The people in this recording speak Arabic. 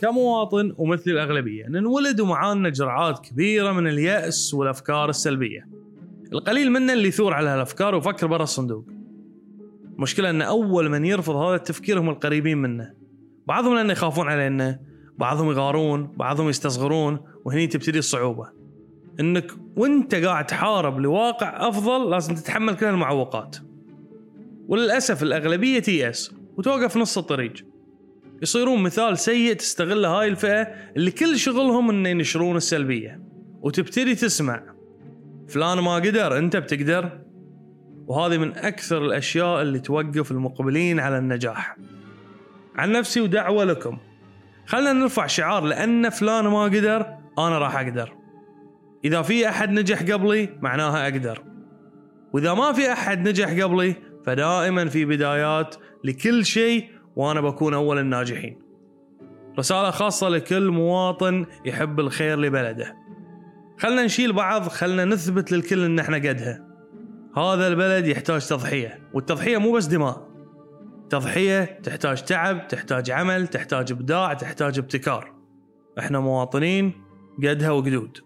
كمواطن ومثل الأغلبية ننولد ومعانا جرعات كبيرة من اليأس والأفكار السلبية. القليل منا اللي يثور على هالأفكار ويفكر برا الصندوق. المشكلة أن أول من يرفض هذا التفكير هم القريبين منه بعضهم لأنه يخافون علينا بعضهم يغارون بعضهم يستصغرون وهني تبتدي الصعوبة. إنك وإنت قاعد تحارب لواقع أفضل لازم تتحمل كل المعوقات وللأسف الأغلبية تيأس وتوقف نص الطريق. يصيرون مثال سيء تستغل هاي الفئة اللي كل شغلهم انه ينشرون السلبية. وتبتدي تسمع. فلان ما قدر أنت بتقدر. وهذه من أكثر الأشياء اللي توقف المقبلين على النجاح. عن نفسي ودعوة لكم. خلنا نرفع شعار لأن فلان ما قدر أنا راح أقدر. إذا في أحد نجح قبلي معناها أقدر. وإذا ما في أحد نجح قبلي فدائما في بدايات لكل شيء وأنا بكون أول الناجحين. رسالة خاصة لكل مواطن يحب الخير لبلده. خلنا نشيل بعض خلنا نثبت للكل إن إحنا قدها. هذا البلد يحتاج تضحية والتضحية مو بس دماء. تضحية تحتاج تعب تحتاج عمل تحتاج إبداع تحتاج ابتكار. إحنا مواطنين قدها وقدود.